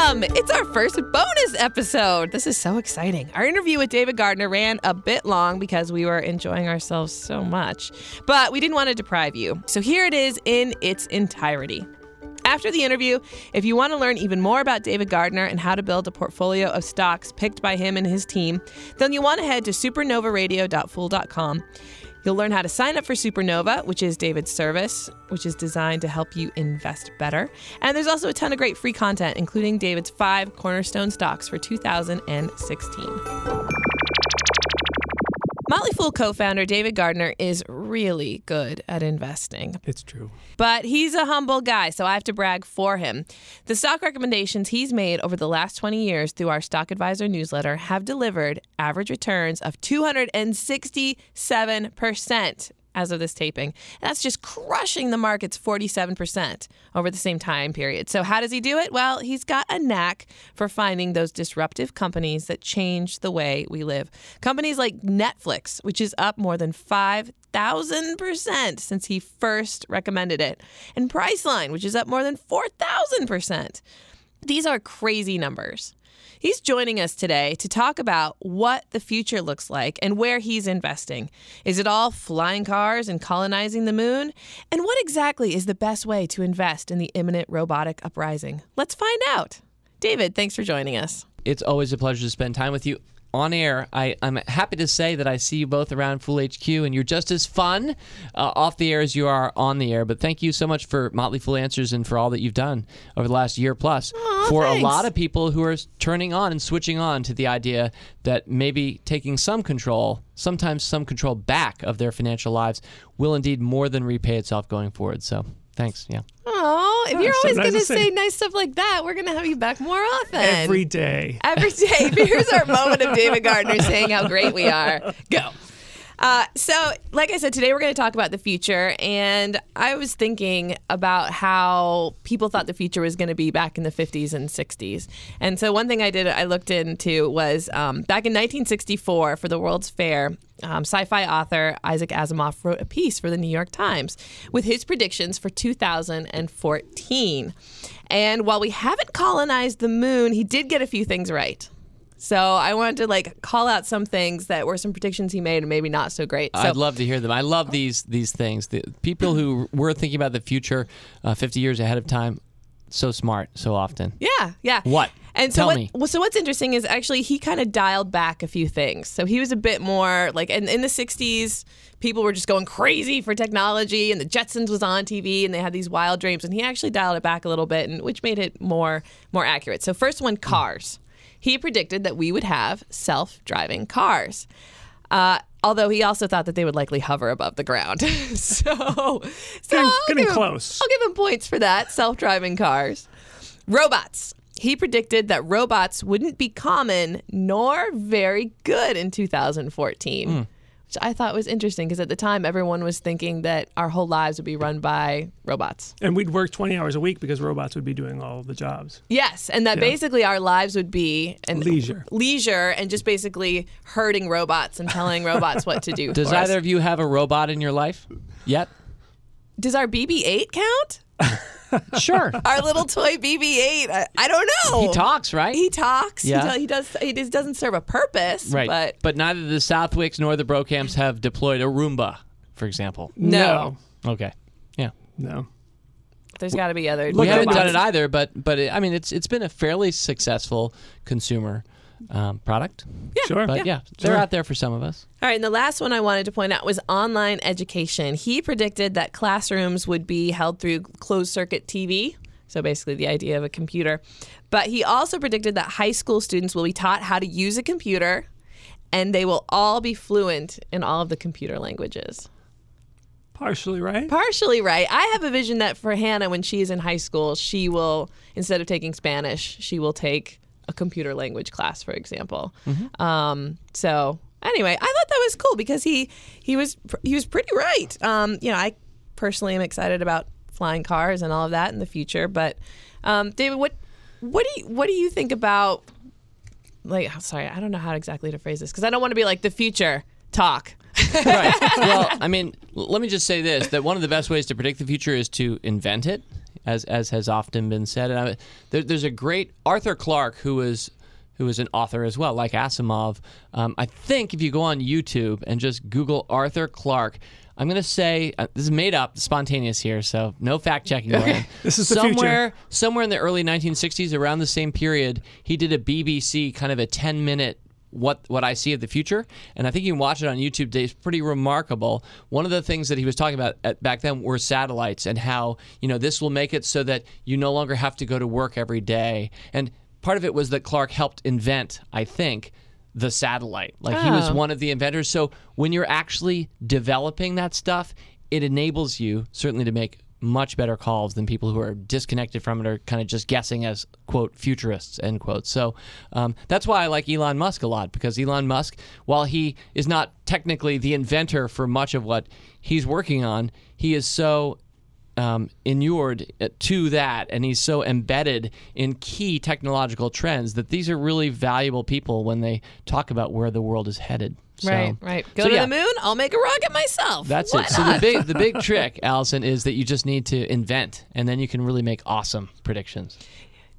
Welcome! It's our first bonus episode. This is so exciting. Our interview with David Gardner ran a bit long because we were enjoying ourselves so much, but we didn't want to deprive you. So here it is in its entirety. After the interview, if you want to learn even more about David Gardner and how to build a portfolio of stocks picked by him and his team, then you want to head to supernovaradio.fool.com. You'll learn how to sign up for Supernova, which is David's service, which is designed to help you invest better. And there's also a ton of great free content, including David's five cornerstone stocks for 2016. Motley Fool co founder David Gardner is really good at investing. It's true. But he's a humble guy, so I have to brag for him. The stock recommendations he's made over the last 20 years through our Stock Advisor newsletter have delivered average returns of 267% as of this taping. And that's just crushing the market's 47% over the same time period. So, how does he do it? Well, he's got a knack for finding those disruptive companies that change the way we live. Companies like Netflix, which is up more than 5,000% since he first recommended it, and Priceline, which is up more than 4,000%. These are crazy numbers. He's joining us today to talk about what the future looks like and where he's investing. Is it all flying cars and colonizing the moon? And what exactly is the best way to invest in the imminent robotic uprising? Let's find out. David, thanks for joining us. It's always a pleasure to spend time with you on air. I, I'm happy to say that I see you both around Fool HQ, and you're just as fun uh, off the air as you are on the air. But thank you so much for Motley Fool Answers and for all that you've done over the last year plus Aw, for thanks. a lot of people who are turning on and switching on to the idea that maybe taking some control, sometimes some control back of their financial lives, will indeed more than repay itself going forward. So thanks. Yeah. Oh, if you're always going to say nice stuff like that, we're going to have you back more often. Every day. Every day. Here's our moment of David Gardner saying how great we are. Go. Uh, so, like I said, today we're going to talk about the future. And I was thinking about how people thought the future was going to be back in the 50s and 60s. And so, one thing I did, I looked into was um, back in 1964 for the World's Fair, um, sci fi author Isaac Asimov wrote a piece for the New York Times with his predictions for 2014. And while we haven't colonized the moon, he did get a few things right. So I wanted to like call out some things that were some predictions he made and maybe not so great. So I'd love to hear them. I love these these things. The people who were thinking about the future uh, 50 years ahead of time, so smart, so often. yeah, yeah. What? And so Tell what, me. well, so what's interesting is actually he kind of dialed back a few things. So he was a bit more like in, in the 60s, people were just going crazy for technology and the Jetsons was on TV and they had these wild dreams and he actually dialed it back a little bit and which made it more more accurate. So first one cars. He predicted that we would have self-driving cars. Uh, although he also thought that they would likely hover above the ground. so, so Getting- give him- close. I'll give him points for that. Self-driving cars. Robots. He predicted that robots wouldn't be common nor very good in 2014, Hmm. Which I thought was interesting because at the time everyone was thinking that our whole lives would be run by robots. And we'd work 20 hours a week because robots would be doing all of the jobs. Yes, and that Yeah. basically our lives would be and Leisure. leisure, and just basically herding robots and telling robots what to do. Does for us. either of you have a robot in your life yet? does our BB-8 count? Sure. Our little toy BB-8? I, I don't know. he talks, right? He talks. Yeah. He, do- he does. He just doesn't serve a purpose. right. But but neither the Southwicks nor the Brokamps have deployed a Roomba, for example. No. Okay. Yeah. No. there's got to be other. we haven't done it either, but but it, I mean, it's it's been a fairly successful consumer um, product. Yeah, Sure. But yeah, they're out there for some of us. All right, and the last one I wanted to point out was online education. He predicted that classrooms would be held through closed circuit TV. So basically, the idea of a computer. But he also predicted that high school students will be taught how to use a computer and they will all be fluent in all of the computer languages. Partially right. Partially right. I have a vision that for Hannah, when she's in high school, she will, instead of taking Spanish, she will take a computer language class, for example. Um, so anyway, I thought that was cool because he he was he was pretty right. Um, you know, I personally am excited about flying cars and all of that in the future. But um, David, what what do you what do you think about like? Sorry, I don't know how exactly to phrase this because I don't want to be like the future talk. right. Well, I mean, let me just say this: that one of the best ways to predict the future is to invent it. As as has often been said. And I, there, there's a great Arthur Clarke who was who is an author as well, like Asimov. Um, I think if you go on YouTube and just Google Arthur Clarke, I'm going to say uh, this is made up, spontaneous here, so no fact checking. Okay. This is somewhere, somewhere in the early 1960s, around the same period, he did a BBC kind of a 10 minute what what I see of the future, and I think you can watch it on YouTube. Today. It's pretty remarkable. One of the things that he was talking about at, back then were satellites and how you know this will make it so that you no longer have to go to work every day. And part of it was that Clarke helped invent, I think, the satellite. Like he was Oh. one of the inventors. So when you're actually developing that stuff, it enables you certainly to make much better calls than people who are disconnected from it or kind of just guessing as quote futurists end quote. So um, that's why I like Elon Musk a lot because Elon Musk, while he is not technically the inventor for much of what he's working on, he is so um, inured to that, and he's so embedded in key technological trends that these are really valuable people when they talk about where the world is headed. So- Right, right. Go so to yeah, the moon. I'll make a rocket myself. That's Why it. So the big the big trick, Alison, is that you just need to invent, and then you can really make awesome predictions.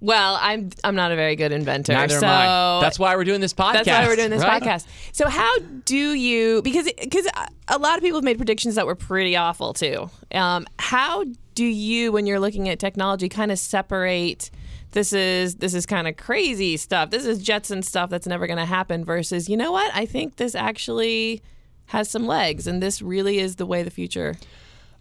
Well, I'm I'm not a very good inventor. Neither so am I. That's why we're doing this podcast. That's why we're doing this right? podcast. So how do you because because a lot of people have made predictions that were pretty awful too. Um, how do you when you're looking at technology kind of separate this is this is kind of crazy stuff. This is Jetson stuff that's never going to happen versus you know what? I think this actually has some legs and this really is the way the future.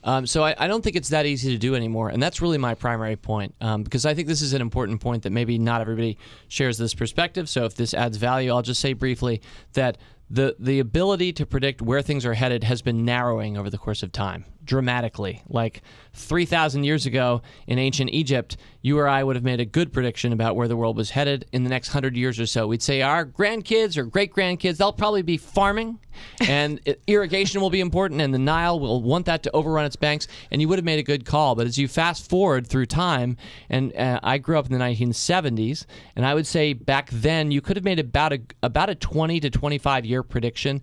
Um, so I, I don't think it's that easy to do anymore, and that's really my primary point. Um, because I think this is an important point that maybe not everybody shares this perspective. So if this adds value, I'll just say briefly that the the ability to predict where things are headed has been narrowing over the course of time dramatically. Like three thousand years ago in ancient Egypt, you or I would have made a good prediction about where the world was headed in the next hundred years or so. We'd say our grandkids or great grandkids they'll probably be farming, and irrigation will be important, and the Nile will want that to overrun its banks, and you would have made a good call. But as you fast forward through time, and uh, I grew up in the 1970s, and I would say back then you could have made about a about a 20 to 25 year prediction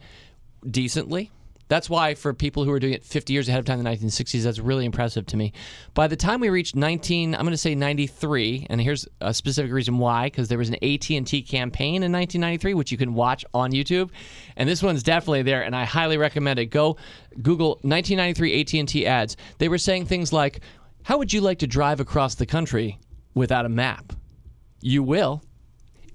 decently. That's why for people who are doing it 50 years ahead of time the 1960s, that's really impressive to me. By the time we reached 19, I'm going to say 93, and here's a specific reason why, because there was an AT&T campaign in 1993, which you can watch on YouTube, and this one's definitely there, and I highly recommend it. Go Google 1993 AT&T ads. They were saying things like, "How would you like to drive across the country without a map?" You will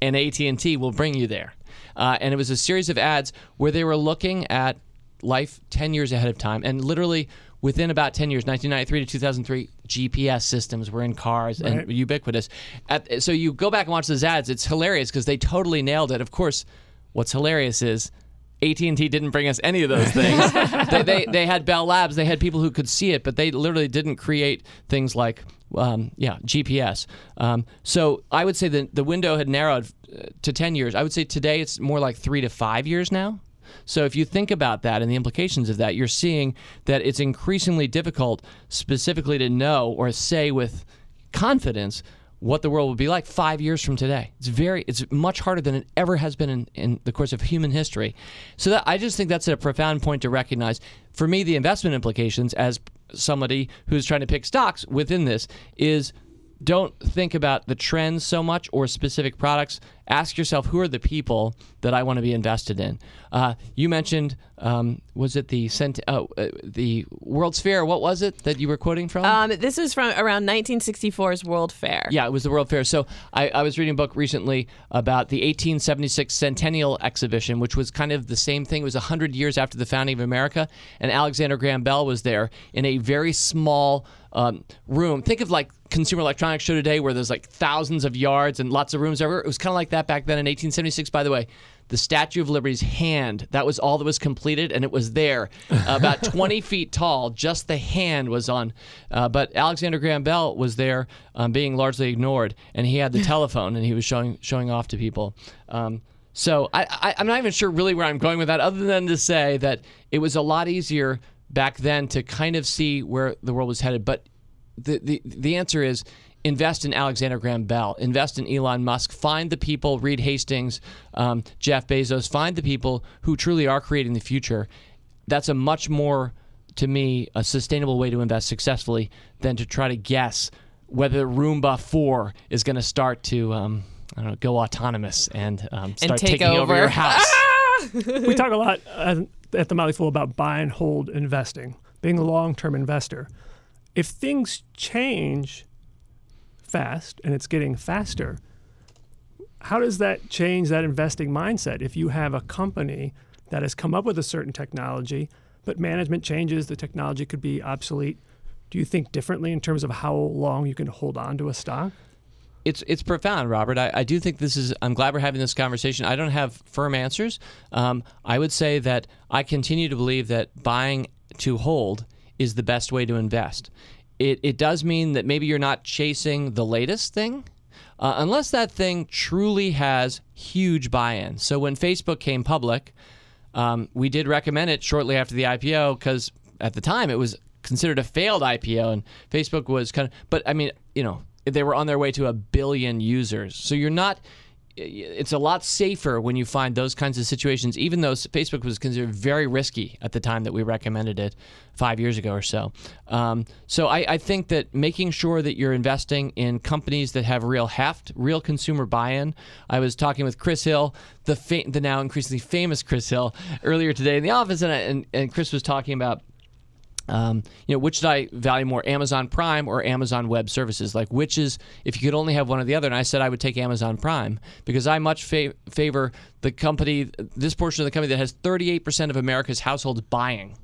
and AT&T will bring you there. Uh, and it was a series of ads where they were looking at life 10 years ahead of time and literally within about 10 years 1993 to 2003 gps systems were in cars and ubiquitous at, so you go back and watch those ads it's hilarious because they totally nailed it of course what's hilarious is AT&T didn't bring us any of those things. they, they, they had Bell Labs. They had people who could see it, but they literally didn't create things like, um, yeah, GPS. Um, so I would say that the window had narrowed uh, to 10 years. I would say today it's more like three to five years now. So if you think about that and the implications of that, you're seeing that it's increasingly difficult specifically to know or say with confidence what the world will be like five years from today. It's very, it's much harder than it ever has been in, in the course of human history. So that I just think that's a profound point to recognize. For me, the investment implications as somebody who's trying to pick stocks within this is don't think about the trends so much or specific products. Ask yourself who are the people that I want to be invested in. Uh, you mentioned, um, was it the cent- oh, uh, the World's Fair? What was it that you were quoting from? Um, this was from around 1964's World Fair. Yeah, it was the World Fair. So I, I was reading a book recently about the 1876 Centennial Exhibition, which was kind of the same thing. It was 100 years after the founding of America, and Alexander Graham Bell was there in a very small um, room. Think of like Consumer Electronics Show today, where there's like thousands of yards and lots of rooms everywhere. It was kind of like that back then in 1876. By the way, the Statue of Liberty's hand, that was all that was completed, and it was there, about 20 feet tall. Just the hand was on. Uh, but Alexander Graham Bell was there, um, being largely ignored, and he had the telephone, and he was showing showing off to people. Um, so I, I, I'm not even sure really where I'm going with that, other than to say that it was a lot easier back then to kind of see where the world was headed. But the, the, the answer is invest in Alexander Graham Bell, invest in Elon Musk, find the people, Reed Hastings, um, Jeff Bezos, find the people who truly are creating the future. That's a much more, to me, a sustainable way to invest successfully than to try to guess whether Roomba 4 is going to start to um, I don't know, go autonomous and um, start take taking over. over. your house. we talk a lot uh, at the Motley Fool about buy and hold investing, being a long term investor. If things change fast and it's getting faster, how does that change that investing mindset? If you have a company that has come up with a certain technology, but management changes, the technology could be obsolete. Do you think differently in terms of how long you can hold on to a stock? it's it's profound, Robert. I, I do think this is. I'm glad we're having this conversation. I don't have firm answers. Um, I would say that I continue to believe that buying to hold is the best way to invest. It it does mean that maybe you're not chasing the latest thing. Uh, unless that thing truly has huge buy-in. So when Facebook came public, um, we did recommend it shortly after the IPO because at the time it was considered a failed IPO, and Facebook was kind of. But I mean, you know, they were on their way to a billion users. So you're not. It's a lot safer when you find those kinds of situations, even though Facebook was considered very risky at the time that we recommended it five years ago or so. Um, so I, I, think that making sure that you're investing in companies that have real heft, real consumer buy-in. I was talking with Chris Hill, the fa- the now increasingly famous Chris Hill, earlier today in the office, and, I, and, and Chris was talking about um, you know, which should I value more, Amazon Prime or Amazon Web Services? Like, which is, if you could only have one or the other? And I said I would take Amazon Prime because I much fa- favor the company, this portion of the company that has 38% of America's households buying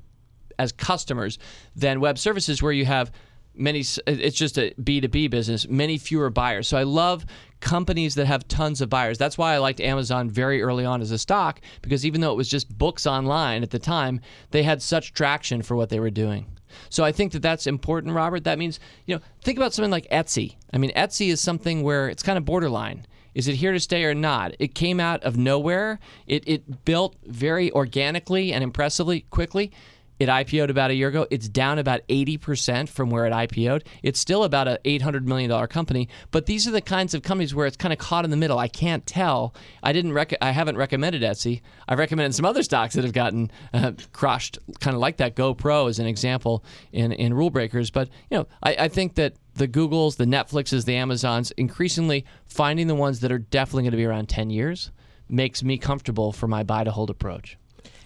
as customers than Web Services, where you have many it's just a b2b business many fewer buyers so i love companies that have tons of buyers that's why i liked amazon very early on as a stock because even though it was just books online at the time they had such traction for what they were doing so i think that that's important robert that means you know think about something like etsy i mean etsy is something where it's kind of borderline is it here to stay or not? It came out of nowhere. It, it built very organically and impressively quickly. It IPO'd about a year ago. It's down about 80% from where it IPO'd. It's still about an $800 million company, but these are the kinds of companies where it's kind of caught in the middle. I can't tell. I didn't rec- I haven't recommended Etsy. I've recommended some other stocks that have gotten uh, crushed, kind of like that GoPro as an example in, in rule breakers. But, you know, I, I think that the Googles, the Netflixes, the Amazons, increasingly finding the ones that are definitely going to be around 10 years makes me comfortable for my buy to hold approach.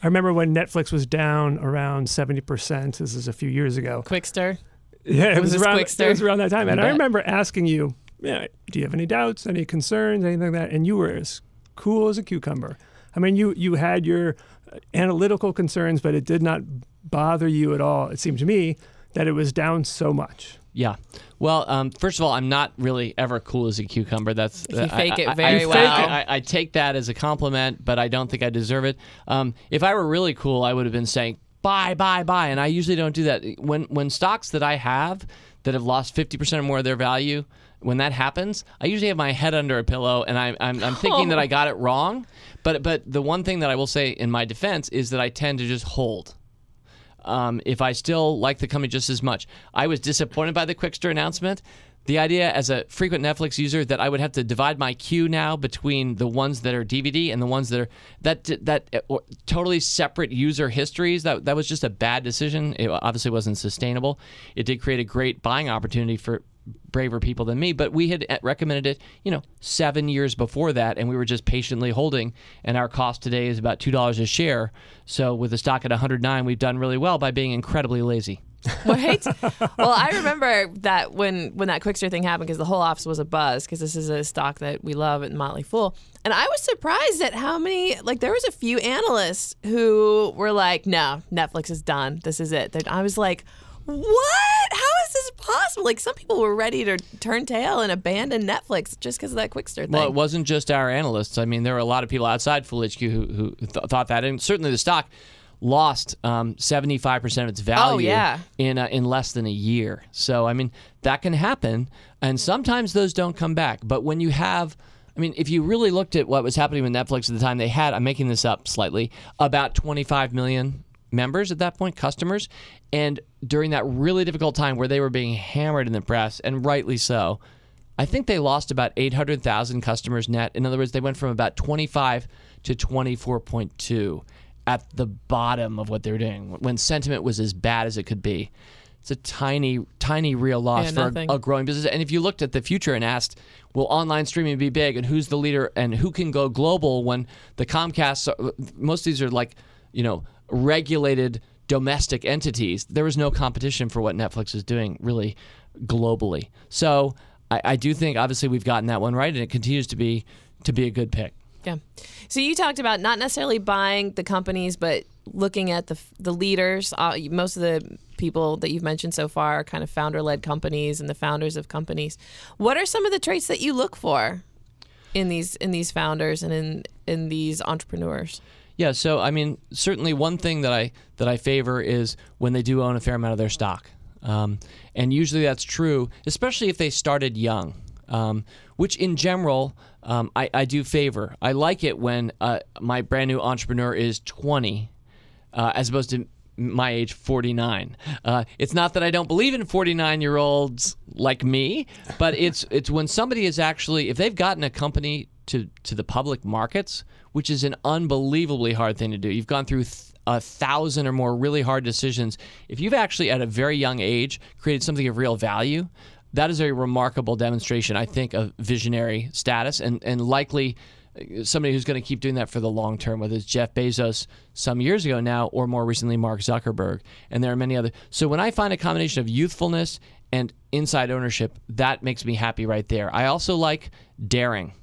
I remember when Netflix was down around 70%. This is a few years ago. Qwikster. Yeah, it was, was around, Qwikster? it was around that time. And I remember asking you, yeah, do you have any doubts, any concerns, anything like that? And you were as cool as a cucumber. I mean, you, you had your uh, analytical concerns, but it did not bother you at all. It seemed to me that it was down so much. Yeah. Well, um, first of all, I'm not really ever cool as a cucumber. That's You I- fake it I- I- very I, well. I, I take that as a compliment, but I don't think I deserve it. Um, if I were really cool, I would have been saying buy, buy, buy, and I usually don't do that. When when stocks that I have that have lost 50% or more of their value, when that happens, I usually have my head under a pillow and I, I'm, I'm thinking that I got it wrong. But but the one thing that I will say in my defense is that I tend to just hold um, if I still like the company just as much. I was disappointed by the Qwikster announcement. The idea as a frequent Netflix user that I would have to divide my queue now between the ones that are DVD and the ones that are that that uh, or totally separate user histories that that was just a bad decision. It obviously wasn't sustainable. It did create a great buying opportunity for braver people than me, but we had uh, recommended it, you know, seven years before that, and we were just patiently holding. And our cost today is about two dollars a share. So with the stock at 109, we've done really well by being incredibly lazy. right? well, I remember that when when that Qwikster thing happened because the whole office was a buzz because this is a stock that we love at Motley Fool, and I was surprised at how many like there was a few analysts who were like, "No, Netflix is done. This is it." I was like. What? How is this possible? Like some people were ready to turn tail and abandon Netflix just because of that Qwikster thing. Well, it wasn't just our analysts. I mean, there were a lot of people outside Fool HQ who, who th- thought that, and certainly the stock lost um, 75% of its value Oh, yeah. in uh, in less than a year. So, I mean, that can happen, and sometimes those don't come back. But when you have I mean, if you really looked at what was happening with Netflix at the time, they had, I'm making this up slightly, about 25 million members at that point, customers. And during that really difficult time where they were being hammered in the press, and rightly so, I think they lost about 800,000 customers net. In other words, they went from about 25 to 24.2 at the bottom of what they were doing when sentiment was as bad as it could be. it's a tiny, tiny real loss Yeah, for a, a growing business. And if you looked at the future and asked, will online streaming be big, and who's the leader, and who can go global when the Comcast, most of these are like, you know, regulated domestic entities. There was no competition for what Netflix is doing really globally. So I, I do think obviously we've gotten that one right, and it continues to be to be a good pick. Yeah. So you talked about not necessarily buying the companies, but looking at the the leaders. Uh, most of the people that you've mentioned so far are kind of founder led companies and the founders of companies. What are some of the traits that you look for in these in these founders and in in these entrepreneurs? Yeah, so I mean, certainly one thing that I that I favor is when they do own a fair amount of their stock, um, and usually that's true, especially if they started young, um, which in general um, I, I do favor. I like it when uh, my brand new entrepreneur is 20, uh, as opposed to my age 49 uh, it's not that i don't believe in 49 year olds like me but it's it's when somebody is actually if they've gotten a company to to the public markets which is an unbelievably hard thing to do you've gone through th- a thousand or more really hard decisions if you've actually at a very young age created something of real value that is a remarkable demonstration i think of visionary status and and likely uh, somebody who's going to keep doing that for the long term, whether it's Jeff Bezos some years ago now, or more recently Mark Zuckerberg, and there are many other. So when I find a combination of youthfulness and inside ownership, that makes me happy right there. I also like daring.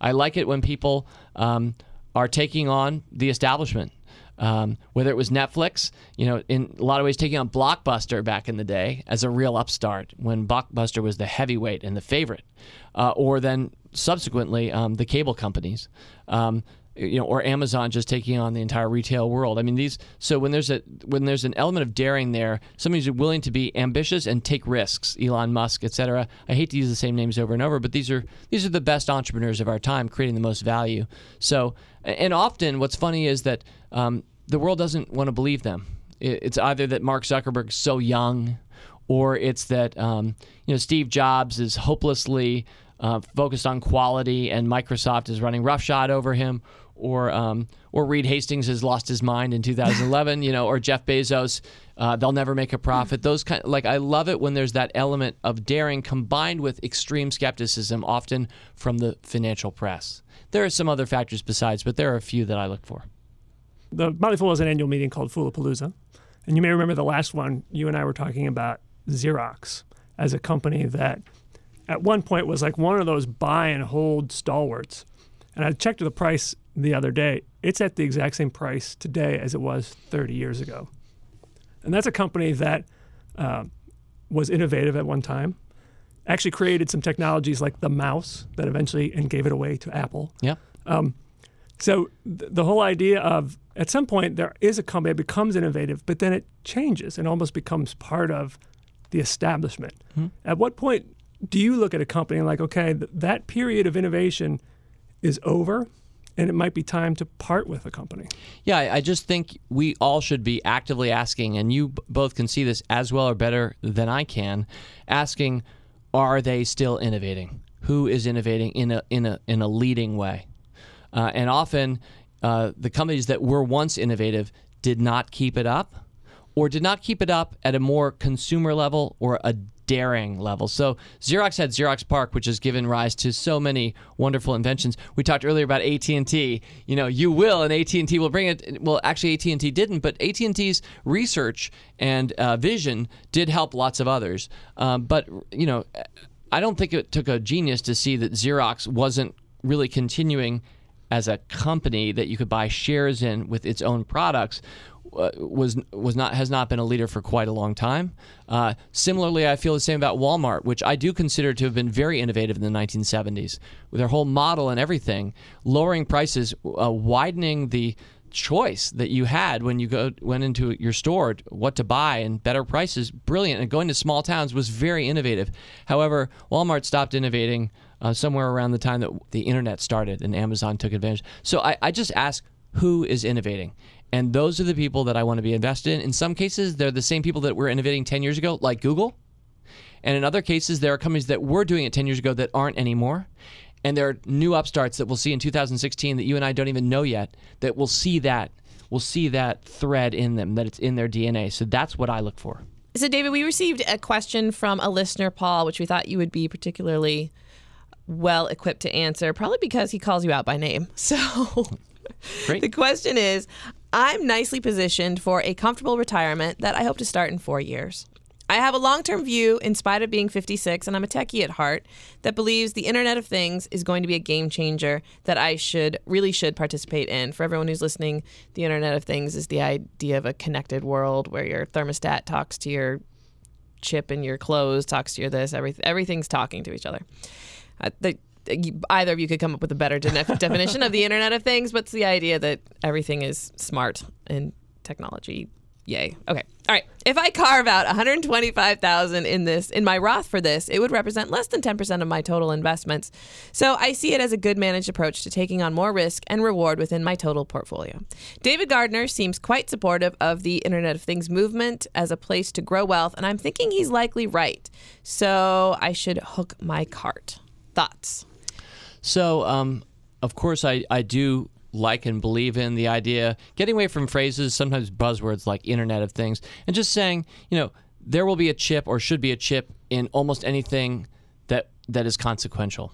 I like it when people um, are taking on the establishment. Um, whether it was Netflix, you know, in a lot of ways taking on Blockbuster back in the day as a real upstart when Blockbuster was the heavyweight and the favorite, uh, or then subsequently um, the cable companies, um, you know, or Amazon just taking on the entire retail world. I mean, these. So when there's a when there's an element of daring there, somebody who's willing to be ambitious and take risks, Elon Musk, et cetera. I hate to use the same names over and over, but these are these are the best entrepreneurs of our time, creating the most value. So, and often what's funny is that um, the world doesn't want to believe them. It's either that Mark Zuckerberg's so young, or it's that um, you know Steve Jobs is hopelessly uh, focused on quality, and Microsoft is running roughshod over him, or um, or Reed Hastings has lost his mind in 2011, you know, or Jeff Bezos, uh, they'll never make a profit. Those kind, like I love it when there's that element of daring combined with extreme skepticism, often from the financial press. There are some other factors besides, but there are a few that I look for. The Motley Fool has an annual meeting called Foolapalooza. And you may remember the last one, you and I were talking about Xerox as a company that at one point was like one of those buy and hold stalwarts. And I checked the price the other day. It's at the exact same price today as it was 30 years ago. And that's a company that uh, was innovative at one time, actually created some technologies like the mouse that eventually and gave it away to Apple. Yeah. So th- the whole idea of at some point there is a company that becomes innovative, but then it changes and almost becomes part of the establishment. At what point do you look at a company and like, okay, th- that period of innovation is over, and it might be time to part with a company? Yeah, I, just think we all should be actively asking, and you both can see this as well or better than I can, asking, are they still innovating? Who is innovating in a in a in a leading way? Uh, and often, uh, the companies that were once innovative did not keep it up, or did not keep it up at a more consumer level or a daring level. So Xerox had Xerox PARC, which has given rise to so many wonderful inventions. We talked earlier about AT and T. You know, you will, and AT and T will bring it. Well, actually, AT and T didn't, but AT and T's research and uh, vision did help lots of others. Um, but you know, I don't think it took a genius to see that Xerox wasn't really continuing as a company that you could buy shares in with its own products uh, was was not has not been a leader for quite a long time. Uh, similarly, I feel the same about Walmart, which I do consider to have been very innovative in the 1970s with their whole model and everything, lowering prices, uh, widening the choice that you had when you go went into your store what to buy and better prices brilliant and going to small towns was very innovative. However walmart stopped innovating uh, somewhere around the time that the internet started and amazon took advantage. So I, I just ask who is innovating and those are the people that i want to be invested in in some cases they're the same people that were innovating 10 years ago like google and in other cases, there are companies that were doing it 10 years ago that aren't anymore. And there are new upstarts that we'll see in 2016 that you and I don't even know yet that will see that will see that thread in them, that it's in their DNA. So that's what I look for. So, David, we received a question from a listener, Paul, which we thought you would be particularly well equipped to answer, probably because he calls you out by name. So, the question is I'm nicely positioned for a comfortable retirement that I hope to start in four years. I have a long term view, in spite of being 56, and I'm a techie at heart, that believes the Internet of Things is going to be a game changer that I should, really should participate in. For everyone who's listening, the Internet of Things is the idea of a connected world where your thermostat talks to your chip in your clothes, talks to your this, everything, everything's talking to each other. Uh, the, either of you could come up with a better de- definition of the Internet of Things, but it's the idea that everything is smart and technology. Yay. Okay. All right. If I carve out 125,000 in this in my Roth for this, it would represent less than 10% of my total investments. So I see it as a good managed approach to taking on more risk and reward within my total portfolio. David Gardner seems quite supportive of the Internet of Things movement as a place to grow wealth, and I'm thinking he's likely right. So I should hook my cart. Thoughts? So, um, of course, I, I do like and believe in the idea, getting away from phrases, sometimes buzzwords like Internet of Things, and just saying, you know, there will be a chip or should be a chip in almost anything that that is consequential.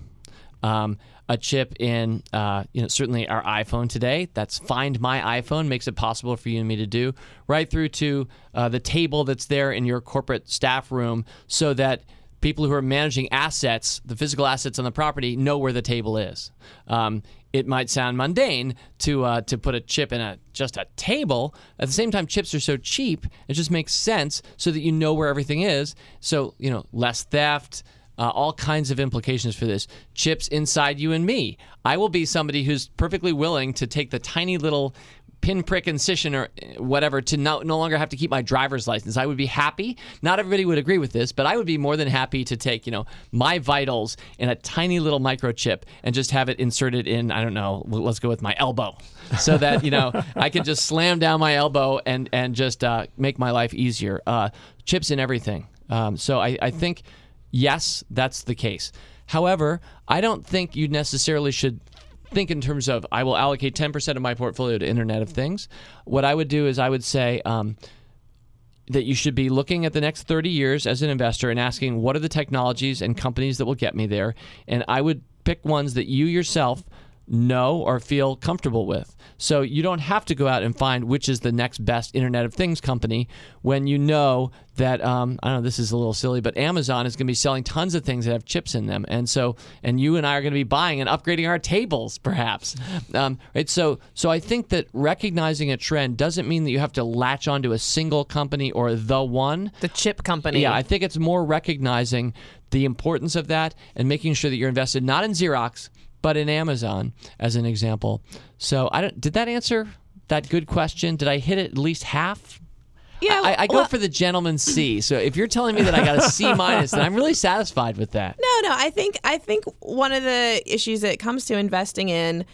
Um, a chip in, uh, you know, certainly our iPhone today. That's Find My iPhone makes it possible for you and me to do, right through to uh, the table that's there in your corporate staff room, so that people who are managing assets, the physical assets on the property, know where the table is. Um, it might sound mundane to uh, to put a chip in a just a table. At the same time, chips are so cheap; it just makes sense so that you know where everything is. So you know, less theft. Uh, all kinds of implications for this. Chips inside you and me. I will be somebody who's perfectly willing to take the tiny little pinprick incision or whatever to no, no longer have to keep my driver's license. I would be happy. Not everybody would agree with this, but I would be more than happy to take, you know, my vitals in a tiny little microchip and just have it inserted in, I don't know, let's go with my elbow. So that, you know, I can just slam down my elbow and, and just uh, make my life easier. Uh, chips in everything. Um, so I, I think, yes, that's the case. However, I don't think you necessarily should think in terms of I will allocate 10% of my portfolio to Internet of Things. What I would do is I would say um, that you should be looking at the next 30 years as an investor and asking what are the technologies and companies that will get me there. And I would pick ones that you yourself know or feel comfortable with. So you don't have to go out and find which is the next best Internet of Things company when you know that um, I don't know this is a little silly, but Amazon is going to be selling tons of things that have chips in them, and so and you and I are going to be buying and upgrading our tables, perhaps. Um, right. So so I think that recognizing a trend doesn't mean that you have to latch onto a single company or the one. The chip company. Yeah, I think it's more recognizing the importance of that and making sure that you're invested not in Xerox but in Amazon as an example. So I don't. Did that answer that good question? Did I hit it at least half? yeah. I, I go well- for the gentleman C. So if you're telling me that I got a C minus, then I'm really satisfied with that. No, no. I think I think one of the issues that comes to investing in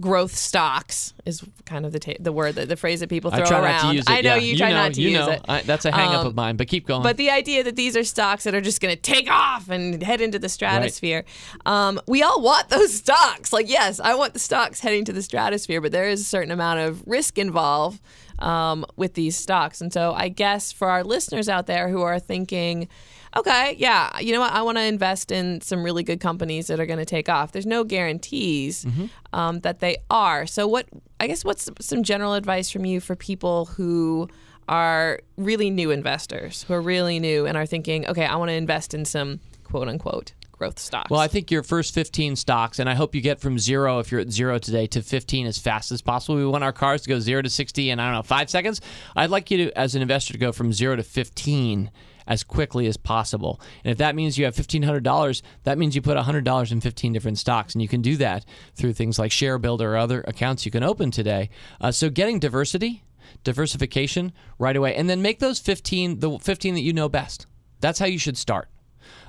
growth stocks is kind of the ta- the word that the phrase that people throw I try around. not to use it. I know yeah. you try know, not to you use know. it. I, that's a hang up Um, of mine. But keep going. But the idea that these are stocks that are just going to take off and head into the stratosphere, um, we all want those stocks. Like, yes, I want the stocks heading to the stratosphere, but there is a certain amount of risk involved um, with these stocks. And so, I guess for our listeners out there who are thinking, okay, yeah, you know what, I want to invest in some really good companies that are going to take off. There's no guarantees um, that they are. So, what I guess what's some general advice from you for people who are really new investors who are really new and are thinking, okay, I want to invest in some quote unquote growth stocks. Well, I think your first 15 stocks, and I hope you get from zero, if you're at zero today, to 15 as fast as possible. We want our cars to go zero to 60 in, I don't know, five seconds. I'd like you to, as an investor, to go from zero to 15 as quickly as possible. And if that means you have $1,500, that means you put $100 in 15 different stocks. And you can do that through things like ShareBuilder or other accounts you can open today. Uh, so getting diversity, diversification right away, and then make those 15 the 15 that you know best. That's how you should start.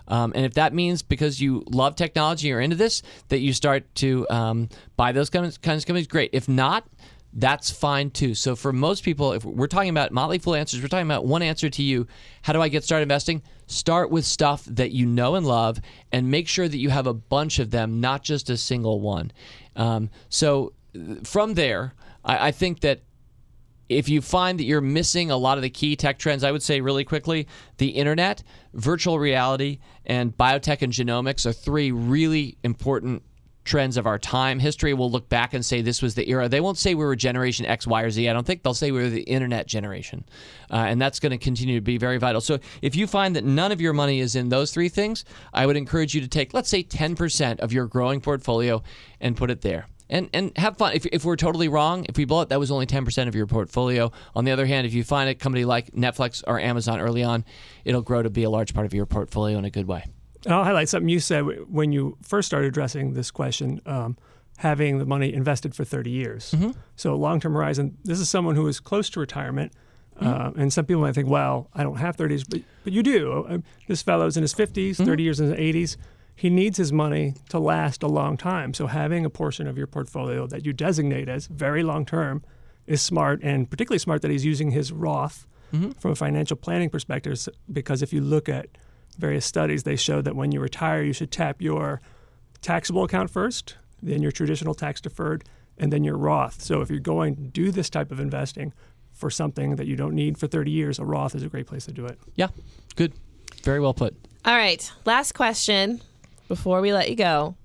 Um, and if that means because you love technology or into this that you start to um, buy those kinds kinds of companies, great. If not, that's fine too. So for most people, if we're talking about Motley Fool answers, we're talking about one answer to you. How do I get started investing? Start with stuff that you know and love, and make sure that you have a bunch of them, not just a single one. Um, so from there, I, I think that if you find that you're missing a lot of the key tech trends, I would say really quickly the internet, virtual reality, and biotech and genomics are three really important trends of our time. History will look back and say this was the era. They won't say we were generation X, Y, or Z. I don't think they'll say we were the internet generation. Uh, and that's going to continue to be very vital. So if you find that none of your money is in those three things, I would encourage you to take, let's say, 10% of your growing portfolio and put it there and and have fun. If, if we're totally wrong, if we blow it, that was only 10% of your portfolio. On the other hand, if you find a company like Netflix or Amazon early on, it'll grow to be a large part of your portfolio in a good way. And I'll highlight something you said when you first started addressing this question. Um, having the money invested for 30 years. Mm-hmm. So long term horizon. This is someone who is close to retirement. Uh, and some people might think, well, I don't have 30s, but, but you do. Uh, this fellow's in his 50s, 30 years in his 80s. He needs his money to last a long time. So having a portion of your portfolio that you designate as very long term is smart, and particularly smart that he's using his Roth from a financial planning perspective. Because if you look at various studies, they show that when you retire, you should tap your taxable account first, then your traditional tax deferred, and then your Roth. So if you're going to do this type of investing for something that you don't need for 30 years, a Roth is a great place to do it. Yeah, good. Very well put. All right, last question before we let you go.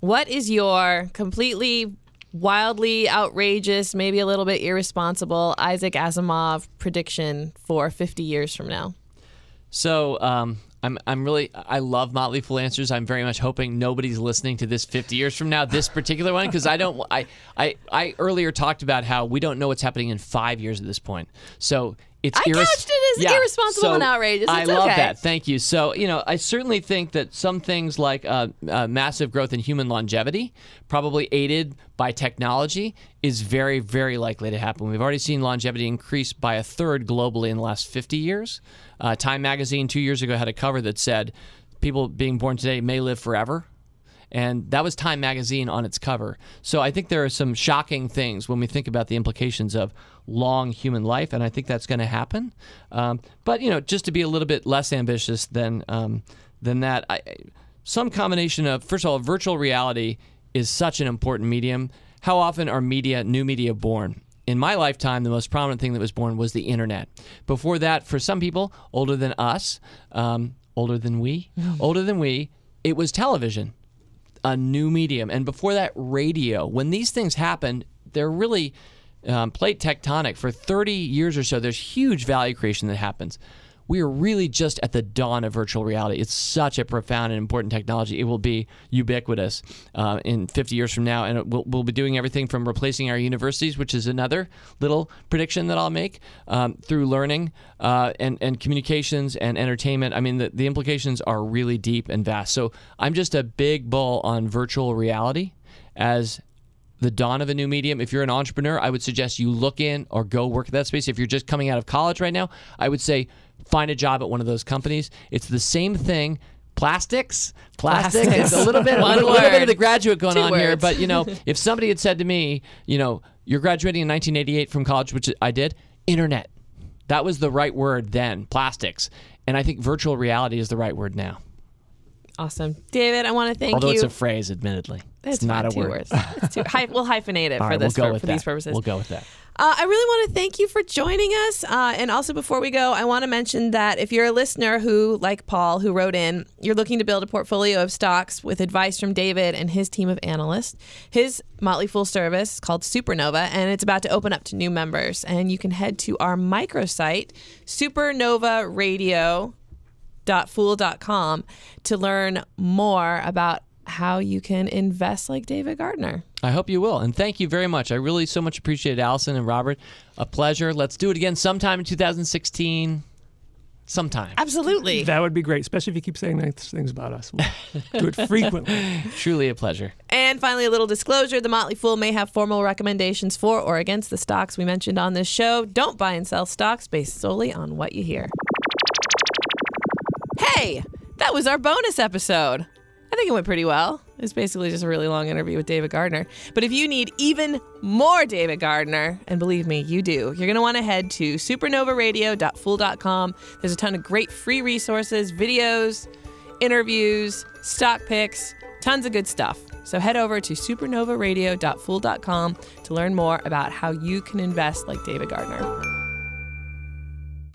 What is your completely wildly outrageous, maybe a little bit irresponsible Isaac Asimov prediction for 50 years from now? So um, I'm I'm really I love Motley Fool answers. I'm very much hoping nobody's listening to this 50 years from now, this particular one, because I don't I, I I earlier talked about how we don't know what's happening in five years at this point. So it's I irres- couched it as irresponsible so and outrageous. I It's love okay. that. Thank you. So you know, I certainly think that some things like uh, uh, massive growth in human longevity, probably aided by technology, is very very likely to happen. We've already seen longevity increase by a third globally in the last 50 years. Uh, Time magazine two years ago had a cover that said, "People being born today may live forever." And that was Time magazine on its cover. So I think there are some shocking things when we think about the implications of long human life, and I think that's going to happen. Um, but you know, just to be a little bit less ambitious than um, than that, I, some combination of first of all, virtual reality is such an important medium. How often are media, new media, born? In my lifetime, the most prominent thing that was born was the internet. Before that, for some people older than us, um, older than we, older than we, it was television a new medium. And before that, radio. When these things happen, they're really um, plate tectonic. For 30 years or so, there's huge value creation that happens. We are really just at the dawn of virtual reality. It's such a profound and important technology. It will be ubiquitous uh, in 50 years from now, and it will, we'll be doing everything from replacing our universities, which is another little prediction that I'll make, um, through learning uh, and, and communications and entertainment. I mean, the, the implications are really deep and vast. So I'm just a big bull on virtual reality as the dawn of a new medium. If you're an entrepreneur, I would suggest you look in or go work at that space. If you're just coming out of college right now, I would say find a job at one of those companies. It's the same thing. Plastics, plastics. Plastics. It's a little bit, a little, little bit of the graduate going Two on here. But you know, if somebody had said to me, you know, you're graduating in 1988 from college, which I did, internet. That was the right word then. Plastics, and I think virtual reality is the right word now. Awesome. David, I want to thank Although you. Although it's a phrase, admittedly, it's, not fine, a two word. words. It's too, hy- we'll hyphenate it All for right, this we'll for, for these purposes. We'll go with that. Uh, I really want to thank you for joining us. Uh, and also, before we go, I want to mention that if you're a listener who, like Paul, who wrote in, you're looking to build a portfolio of stocks with advice from David and his team of analysts, his Motley Fool service is called Supernova, and it's about to open up to new members. And you can head to our microsite, supernovaradio.fool.com, to learn more about how you can invest like David Gardner. I hope you will. And thank you very much. I really so much appreciate it, Alison and Robert. A pleasure. Let's do it again sometime in 2016. Sometime. Absolutely. That would be great, especially if you keep saying nice things about us. We'll do it frequently. Truly a pleasure. And finally, a little disclosure The Motley Fool may have formal recommendations for or against the stocks we mentioned on this show. Don't buy and sell stocks based solely on what you hear. Hey, that was our bonus episode. I think it went pretty well. It's basically just a really long interview with David Gardner. But if you need even more David Gardner, and believe me, you do, you're going to want to head to supernovaradio.fool.com. There's a ton of great free resources, videos, interviews, stock picks, tons of good stuff. So head over to supernovaradio.fool.com to learn more about how you can invest like David Gardner.